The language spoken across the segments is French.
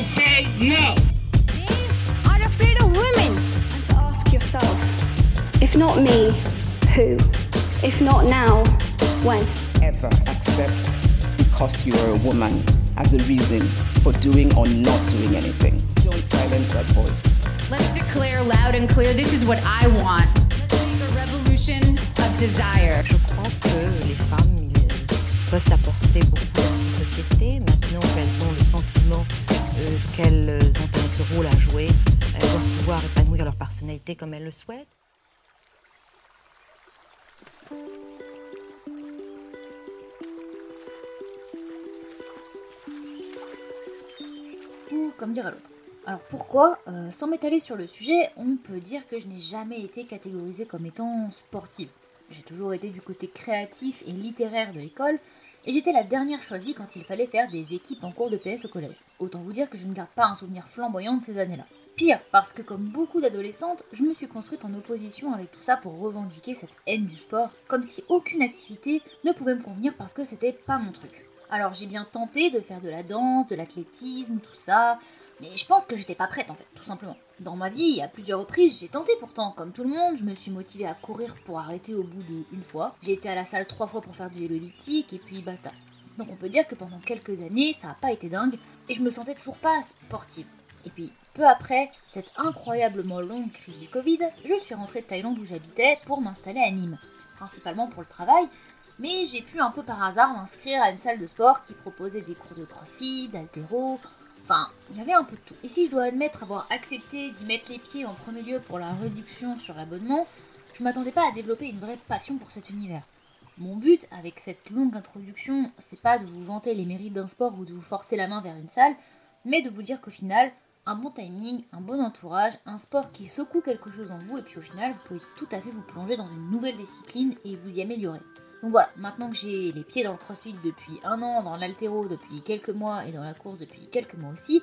to say no. are afraid of women. And to ask yourself, if not me, who? If not now, when? Ever accept because you are a woman as a reason for doing or not doing anything. Don't silence that voice. Let's declare loud and clear this is what I want. Let's make a revolution of desire. Je crois que les femmes ils peuvent apporter beaucoup dans une société. Maintenant qu'elles ont le sentiment euh, qu'elles ont ce rôle à jouer, elles doivent pouvoir épanouir leur personnalité comme elles le souhaitent. Ou comme dirait l'autre. Alors pourquoi Euh, Sans m'étaler sur le sujet, on peut dire que je n'ai jamais été catégorisée comme étant sportive? J'ai toujours été du côté créatif et littéraire de l'école, et j'étais la dernière choisie quand il fallait faire des équipes en cours de PS au collège. Autant vous dire que je ne garde pas un souvenir flamboyant de ces années-là. Pire, parce que comme beaucoup d'adolescentes, je me suis construite en opposition avec tout ça pour revendiquer cette haine du sport, comme si aucune activité ne pouvait me convenir parce que c'était pas mon truc. Alors j'ai bien tenté de faire de la danse, de l'athlétisme, tout ça, mais je pense que j'étais pas prête en fait, tout simplement. Dans ma vie, à plusieurs reprises, j'ai tenté pourtant, comme tout le monde, je me suis motivée à courir pour arrêter au bout d'une fois. J'ai été à la salle trois fois pour faire du elliptique et puis basta. Donc on peut dire que pendant quelques années, ça a pas été dingue et je me sentais toujours pas sportive. Et puis peu après cette incroyablement longue crise du Covid, je suis rentrée de Thaïlande où j'habitais pour m'installer à Nîmes, principalement pour le travail, mais j'ai pu un peu par hasard m'inscrire à une salle de sport qui proposait des cours de crossfit, d'altéro, Enfin, il y avait un peu de tout. Et si je dois admettre avoir accepté d'y mettre les pieds en premier lieu pour la réduction sur l'abonnement, je m'attendais pas à développer une vraie passion pour cet univers. Mon but avec cette longue introduction, c'est pas de vous vanter les mérites d'un sport ou de vous forcer la main vers une salle, mais de vous dire qu'au final, un bon timing, un bon entourage, un sport qui secoue quelque chose en vous, et puis au final, vous pouvez tout à fait vous plonger dans une nouvelle discipline et vous y améliorer. Donc voilà, maintenant que j'ai les pieds dans le crossfit depuis un an, dans l'altéro depuis quelques mois et dans la course depuis quelques mois aussi,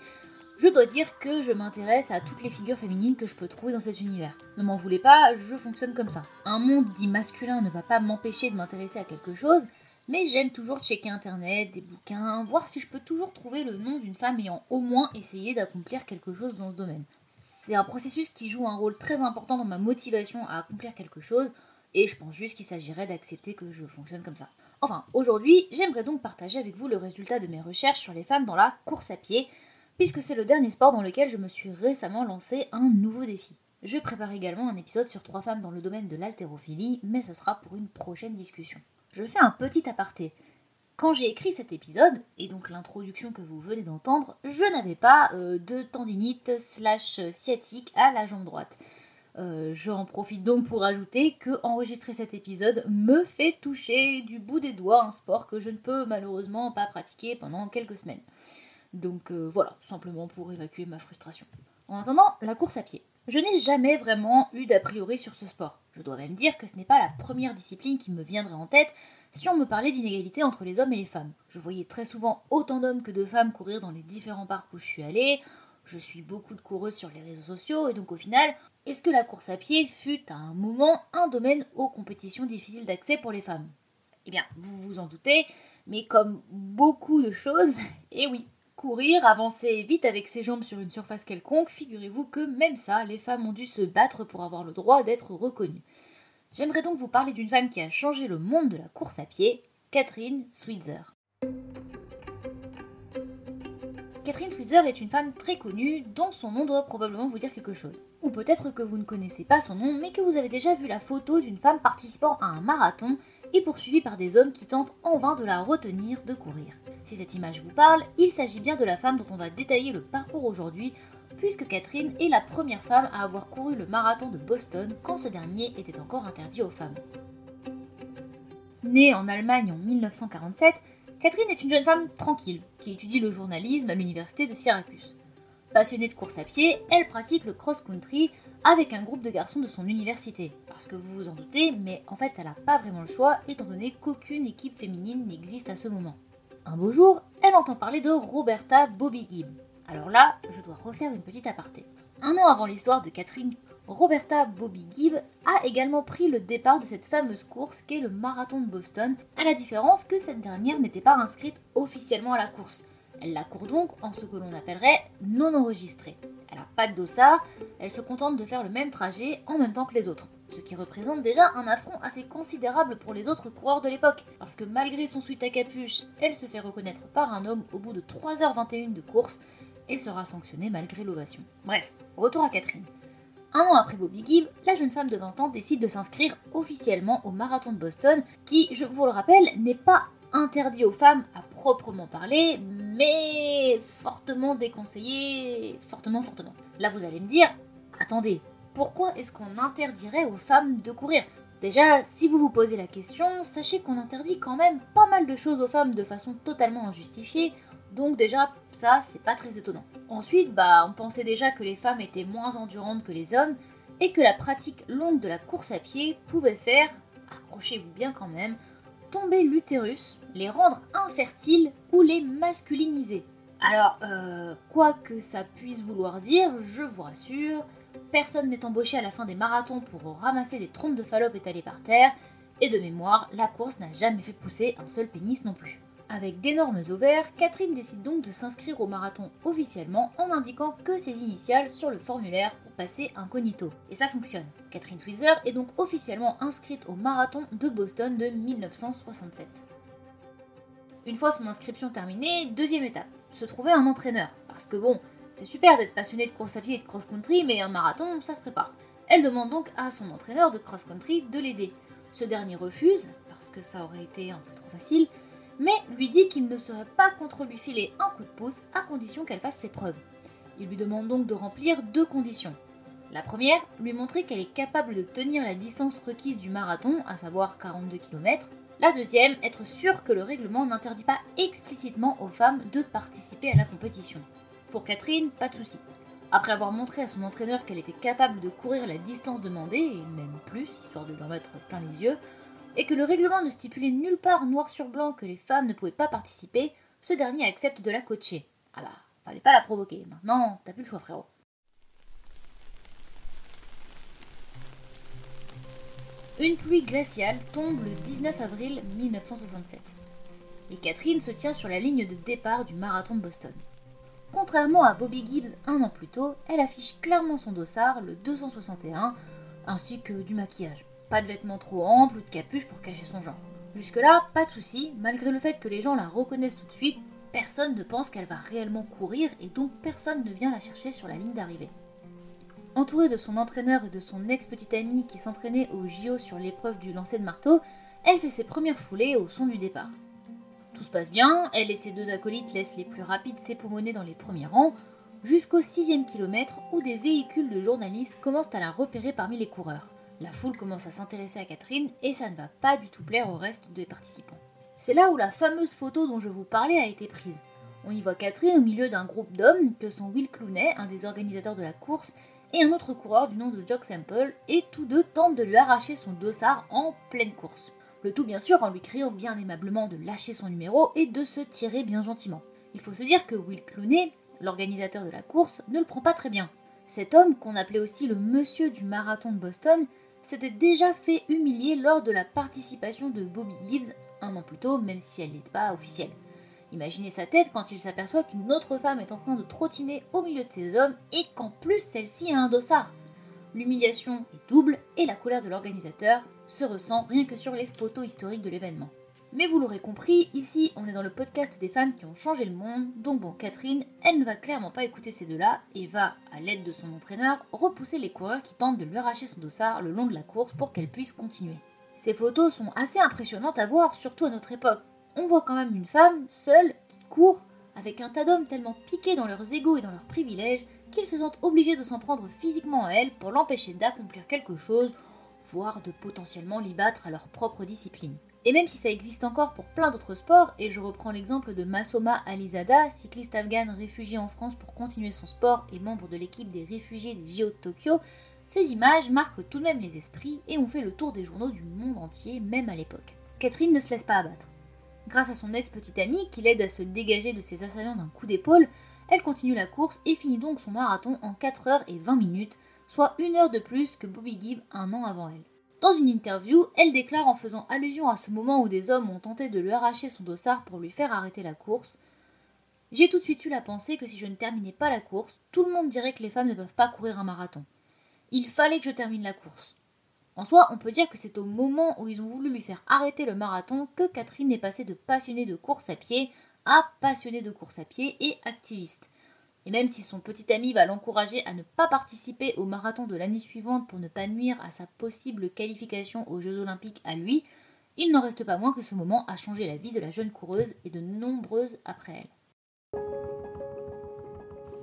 je dois dire que je m'intéresse à toutes les figures féminines que je peux trouver dans cet univers. Ne m'en voulez pas, je fonctionne comme ça. Un monde dit masculin ne va pas m'empêcher de m'intéresser à quelque chose, mais j'aime toujours checker internet, des bouquins, voir si je peux toujours trouver le nom d'une femme ayant au moins essayé d'accomplir quelque chose dans ce domaine. C'est un processus qui joue un rôle très important dans ma motivation à accomplir quelque chose, et je pense juste qu'il s'agirait d'accepter que je fonctionne comme ça. Enfin, aujourd'hui, j'aimerais donc partager avec vous le résultat de mes recherches sur les femmes dans la course à pied, puisque c'est le dernier sport dans lequel je me suis récemment lancé un nouveau défi. Je prépare également un épisode sur trois femmes dans le domaine de l'haltérophilie, mais ce sera pour une prochaine discussion. Je fais un petit aparté. Quand j'ai écrit cet épisode, et donc l'introduction que vous venez d'entendre, je n'avais pas euh, de tendinite slash sciatique à la jambe droite. Euh, J'en profite donc pour ajouter que enregistrer cet épisode me fait toucher du bout des doigts un sport que je ne peux malheureusement pas pratiquer pendant quelques semaines. Donc euh, voilà, simplement pour évacuer ma frustration. En attendant, la course à pied. Je n'ai jamais vraiment eu d'a priori sur ce sport. Je dois même dire que ce n'est pas la première discipline qui me viendrait en tête si on me parlait d'inégalité entre les hommes et les femmes. Je voyais très souvent autant d'hommes que de femmes courir dans les différents parcs où je suis allée. Je suis beaucoup de coureuses sur les réseaux sociaux et donc au final, est-ce que la course à pied fut à un moment un domaine aux compétitions difficiles d'accès pour les femmes? Eh bien, vous vous en doutez, mais comme beaucoup de choses, eh oui, courir, avancer vite avec ses jambes sur une surface quelconque, figurez-vous que même ça, les femmes ont dû se battre pour avoir le droit d'être reconnues. J'aimerais donc vous parler d'une femme qui a changé le monde de la course à pied, Catherine Switzer. Catherine Switzer est une femme très connue dont son nom doit probablement vous dire quelque chose. Ou peut-être que vous ne connaissez pas son nom, mais que vous avez déjà vu la photo d'une femme participant à un marathon et poursuivie par des hommes qui tentent en vain de la retenir de courir. Si cette image vous parle, il s'agit bien de la femme dont on va détailler le parcours aujourd'hui, puisque Catherine est la première femme à avoir couru le marathon de Boston quand ce dernier était encore interdit aux femmes. Née en Allemagne en 1947, Catherine est une jeune femme tranquille qui étudie le journalisme à l'université de Syracuse. Passionnée de course à pied, elle pratique le cross-country avec un groupe de garçons de son université. Parce que vous vous en doutez, mais en fait elle n'a pas vraiment le choix étant donné qu'aucune équipe féminine n'existe à ce moment. Un beau jour, elle entend parler de Roberta Bobby Gibb. Alors là, je dois refaire une petite aparté. Un an avant l'histoire de Catherine Roberta Bobby Gibb a également pris le départ de cette fameuse course qu'est le marathon de Boston, à la différence que cette dernière n'était pas inscrite officiellement à la course. Elle la court donc en ce que l'on appellerait non enregistré. Elle n'a pas de dossard, elle se contente de faire le même trajet en même temps que les autres. Ce qui représente déjà un affront assez considérable pour les autres coureurs de l'époque, parce que malgré son suite à capuche, elle se fait reconnaître par un homme au bout de 3h21 de course et sera sanctionnée malgré l'ovation. Bref, retour à Catherine. Un an après Bobby Gibb, la jeune femme de 20 ans décide de s'inscrire officiellement au marathon de Boston, qui, je vous le rappelle, n'est pas interdit aux femmes à proprement parler, mais fortement déconseillé, fortement, fortement. Là, vous allez me dire, attendez, pourquoi est-ce qu'on interdirait aux femmes de courir? Déjà, si vous vous posez la question, sachez qu'on interdit quand même pas mal de choses aux femmes de façon totalement injustifiée, donc déjà, ça, c'est pas très étonnant. Ensuite, bah, on pensait déjà que les femmes étaient moins endurantes que les hommes et que la pratique longue de la course à pied pouvait faire, accrochez-vous bien quand même, tomber l'utérus, les rendre infertiles ou les masculiniser. Alors, euh, quoi que ça puisse vouloir dire, je vous rassure, personne n'est embauché à la fin des marathons pour ramasser des trompes de Fallope étalées par terre, et de mémoire, la course n'a jamais fait pousser un seul pénis non plus. Avec d'énormes ovaires, Catherine décide donc de s'inscrire au marathon officiellement en indiquant que ses initiales sur le formulaire pour passer incognito. Et ça fonctionne. Catherine Switzer est donc officiellement inscrite au marathon de Boston de 1967. Une fois son inscription terminée, deuxième étape, se trouver un entraîneur. Parce que bon, c'est super d'être passionné de course à pied et de cross-country, mais un marathon, ça se prépare. Elle demande donc à son entraîneur de cross-country de l'aider. Ce dernier refuse, parce que ça aurait été un peu trop facile, mais lui dit qu'il ne serait pas contre lui filer un coup de pouce à condition qu'elle fasse ses preuves. Il lui demande donc de remplir deux conditions. La première, lui montrer qu'elle est capable de tenir la distance requise du marathon, à savoir 42 km. La deuxième, être sûr que le règlement n'interdit pas explicitement aux femmes de participer à la compétition. Pour Catherine, pas de souci. Après avoir montré à son entraîneur qu'elle était capable de courir la distance demandée, et même plus, histoire de lui en mettre plein les yeux, et que le règlement ne stipulait nulle part noir sur blanc que les femmes ne pouvaient pas participer, ce dernier accepte de la coacher. Ah bah, fallait pas la provoquer. Maintenant, t'as plus le choix, frérot. Une pluie glaciale tombe le 19 avril 1967. Et Catherine se tient sur la ligne de départ du marathon de Boston. Contrairement à Bobby Gibbs un an plus tôt, elle affiche clairement son dossard, le 261, ainsi que du maquillage. Pas de vêtements trop amples ou de capuche pour cacher son genre. Jusque-là, pas de souci, malgré le fait que les gens la reconnaissent tout de suite, personne ne pense qu'elle va réellement courir et donc personne ne vient la chercher sur la ligne d'arrivée. Entourée de son entraîneur et de son ex-petite amie qui s'entraînait au JO sur l'épreuve du lancer de marteau, elle fait ses premières foulées au son du départ. Tout se passe bien, elle et ses deux acolytes laissent les plus rapides s'époumoner dans les premiers rangs, jusqu'au sixième kilomètre où des véhicules de journalistes commencent à la repérer parmi les coureurs. La foule commence à s'intéresser à Catherine et ça ne va pas du tout plaire au reste des participants. C'est là où la fameuse photo dont je vous parlais a été prise. On y voit Catherine au milieu d'un groupe d'hommes que sont Will Clooney, un des organisateurs de la course, et un autre coureur du nom de Jock Sample, et tous deux tentent de lui arracher son dossard en pleine course. Le tout bien sûr en lui criant bien aimablement de lâcher son numéro et de se tirer bien gentiment. Il faut se dire que Will Clooney, l'organisateur de la course, ne le prend pas très bien. Cet homme, qu'on appelait aussi le monsieur du marathon de Boston, s'était déjà fait humilier lors de la participation de Bobby Gibbs un an plus tôt, même si elle n'était pas officielle. Imaginez sa tête quand il s'aperçoit qu'une autre femme est en train de trottiner au milieu de ces hommes et qu'en plus celle-ci a un dossard. L'humiliation est double et la colère de l'organisateur se ressent rien que sur les photos historiques de l'événement. Mais vous l'aurez compris, ici on est dans le podcast des femmes qui ont changé le monde, donc bon, Catherine, elle ne va clairement pas écouter ces deux-là et va, à l'aide de son entraîneur, repousser les coureurs qui tentent de lui arracher son dossard le long de la course pour qu'elle puisse continuer. Ces photos sont assez impressionnantes à voir, surtout à notre époque. On voit quand même une femme, seule, qui court, avec un tas d'hommes tellement piqués dans leurs égaux et dans leurs privilèges qu'ils se sentent obligés de s'en prendre physiquement à elle pour l'empêcher d'accomplir quelque chose, voire de potentiellement l'y battre à leur propre discipline. Et même si ça existe encore pour plein d'autres sports, et je reprends l'exemple de Masoma Alizada, cycliste afghane réfugié en France pour continuer son sport et membre de l'équipe des réfugiés des JO de Tokyo, ces images marquent tout de même les esprits et ont fait le tour des journaux du monde entier, même à l'époque. Catherine ne se laisse pas abattre. Grâce à son ex-petite amie qui l'aide à se dégager de ses assaillants d'un coup d'épaule, elle continue la course et finit donc son marathon en 4 heures et 20 minutes, soit une heure de plus que Bobby Gibb un an avant elle. Dans une interview, elle déclare en faisant allusion à ce moment où des hommes ont tenté de lui arracher son dossard pour lui faire arrêter la course J'ai tout de suite eu la pensée que si je ne terminais pas la course, tout le monde dirait que les femmes ne peuvent pas courir un marathon. Il fallait que je termine la course. En soi, on peut dire que c'est au moment où ils ont voulu lui faire arrêter le marathon que Catherine est passée de passionnée de course à pied à passionnée de course à pied et activiste. Et même si son petit ami va l'encourager à ne pas participer au marathon de l'année suivante pour ne pas nuire à sa possible qualification aux Jeux olympiques à lui, il n'en reste pas moins que ce moment a changé la vie de la jeune coureuse et de nombreuses après elle.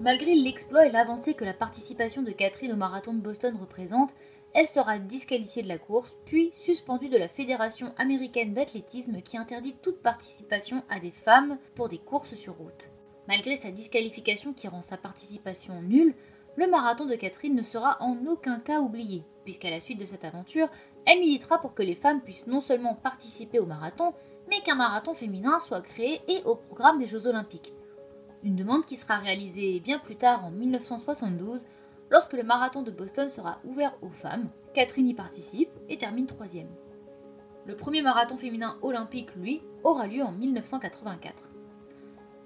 Malgré l'exploit et l'avancée que la participation de Catherine au marathon de Boston représente, elle sera disqualifiée de la course, puis suspendue de la Fédération américaine d'athlétisme qui interdit toute participation à des femmes pour des courses sur route. Malgré sa disqualification qui rend sa participation nulle, le marathon de Catherine ne sera en aucun cas oublié, puisqu'à la suite de cette aventure, elle militera pour que les femmes puissent non seulement participer au marathon, mais qu'un marathon féminin soit créé et au programme des Jeux olympiques. Une demande qui sera réalisée bien plus tard en 1972 Lorsque le marathon de Boston sera ouvert aux femmes, Catherine y participe et termine troisième. Le premier marathon féminin olympique, lui, aura lieu en 1984.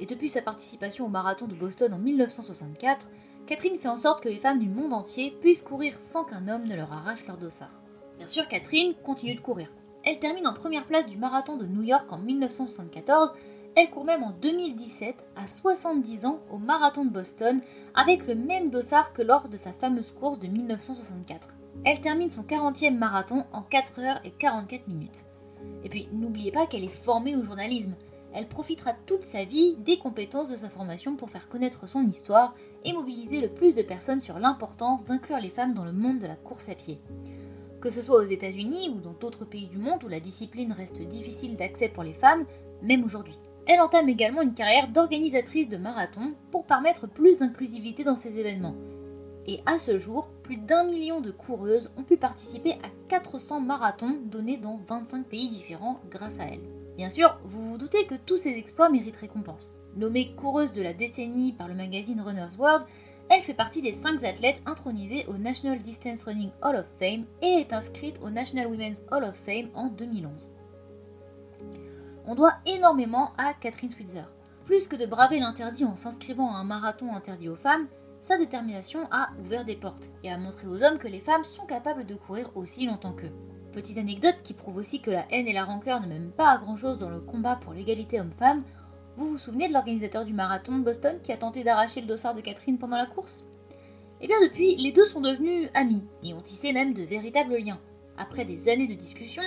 Et depuis sa participation au marathon de Boston en 1964, Catherine fait en sorte que les femmes du monde entier puissent courir sans qu'un homme ne leur arrache leur dossard. Bien sûr, Catherine continue de courir. Elle termine en première place du marathon de New York en 1974 elle court même en 2017, à 70 ans, au marathon de Boston, avec le même dossard que lors de sa fameuse course de 1964. Elle termine son 40e marathon en 4 heures et 44 minutes. Et puis, n'oubliez pas qu'elle est formée au journalisme. Elle profitera toute sa vie des compétences de sa formation pour faire connaître son histoire et mobiliser le plus de personnes sur l'importance d'inclure les femmes dans le monde de la course à pied. Que ce soit aux États-Unis ou dans d'autres pays du monde où la discipline reste difficile d'accès pour les femmes, même aujourd'hui. Elle entame également une carrière d'organisatrice de marathons pour permettre plus d'inclusivité dans ces événements. Et à ce jour, plus d'un million de coureuses ont pu participer à 400 marathons donnés dans 25 pays différents grâce à elle. Bien sûr, vous vous doutez que tous ces exploits méritent récompense. Nommée coureuse de la décennie par le magazine Runner's World, elle fait partie des 5 athlètes intronisés au National Distance Running Hall of Fame et est inscrite au National Women's Hall of Fame en 2011 on doit énormément à Catherine Switzer. Plus que de braver l'interdit en s'inscrivant à un marathon interdit aux femmes, sa détermination a ouvert des portes et a montré aux hommes que les femmes sont capables de courir aussi longtemps qu'eux. Petite anecdote qui prouve aussi que la haine et la rancœur ne mènent pas à grand chose dans le combat pour l'égalité homme-femme. Vous vous souvenez de l'organisateur du marathon de Boston qui a tenté d'arracher le dossard de Catherine pendant la course? Eh bien depuis, les deux sont devenus amis et ont tissé même de véritables liens. Après des années de discussions,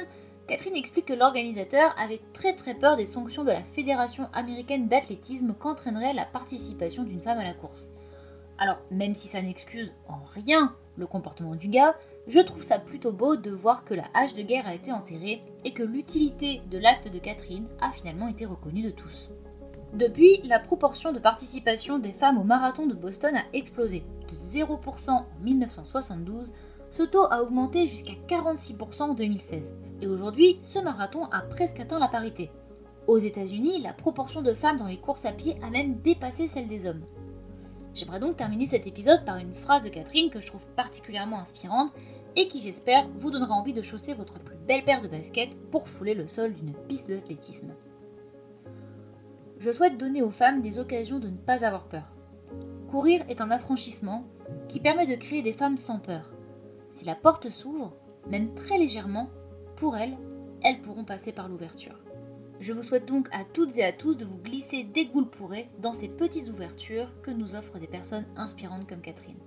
Catherine explique que l'organisateur avait très très peur des sanctions de la Fédération américaine d'athlétisme qu'entraînerait la participation d'une femme à la course. Alors, même si ça n'excuse en rien le comportement du gars, je trouve ça plutôt beau de voir que la hache de guerre a été enterrée et que l'utilité de l'acte de Catherine a finalement été reconnue de tous. Depuis, la proportion de participation des femmes au marathon de Boston a explosé, de 0% en 1972 ce taux a augmenté jusqu'à 46% en 2016. Et aujourd'hui, ce marathon a presque atteint la parité. Aux États-Unis, la proportion de femmes dans les courses à pied a même dépassé celle des hommes. J'aimerais donc terminer cet épisode par une phrase de Catherine que je trouve particulièrement inspirante et qui, j'espère, vous donnera envie de chausser votre plus belle paire de baskets pour fouler le sol d'une piste d'athlétisme. Je souhaite donner aux femmes des occasions de ne pas avoir peur. Courir est un affranchissement qui permet de créer des femmes sans peur, si la porte s'ouvre, même très légèrement, pour elles, elles pourront passer par l'ouverture. Je vous souhaite donc à toutes et à tous de vous glisser dès que vous dans ces petites ouvertures que nous offrent des personnes inspirantes comme Catherine.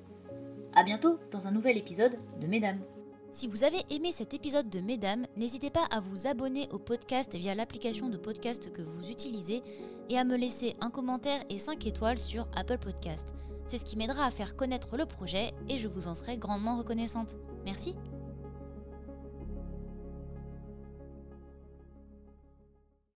A bientôt dans un nouvel épisode de Mesdames. Si vous avez aimé cet épisode de Mesdames, n'hésitez pas à vous abonner au podcast via l'application de podcast que vous utilisez et à me laisser un commentaire et 5 étoiles sur Apple Podcast. C'est ce qui m'aidera à faire connaître le projet et je vous en serai grandement reconnaissante. Merci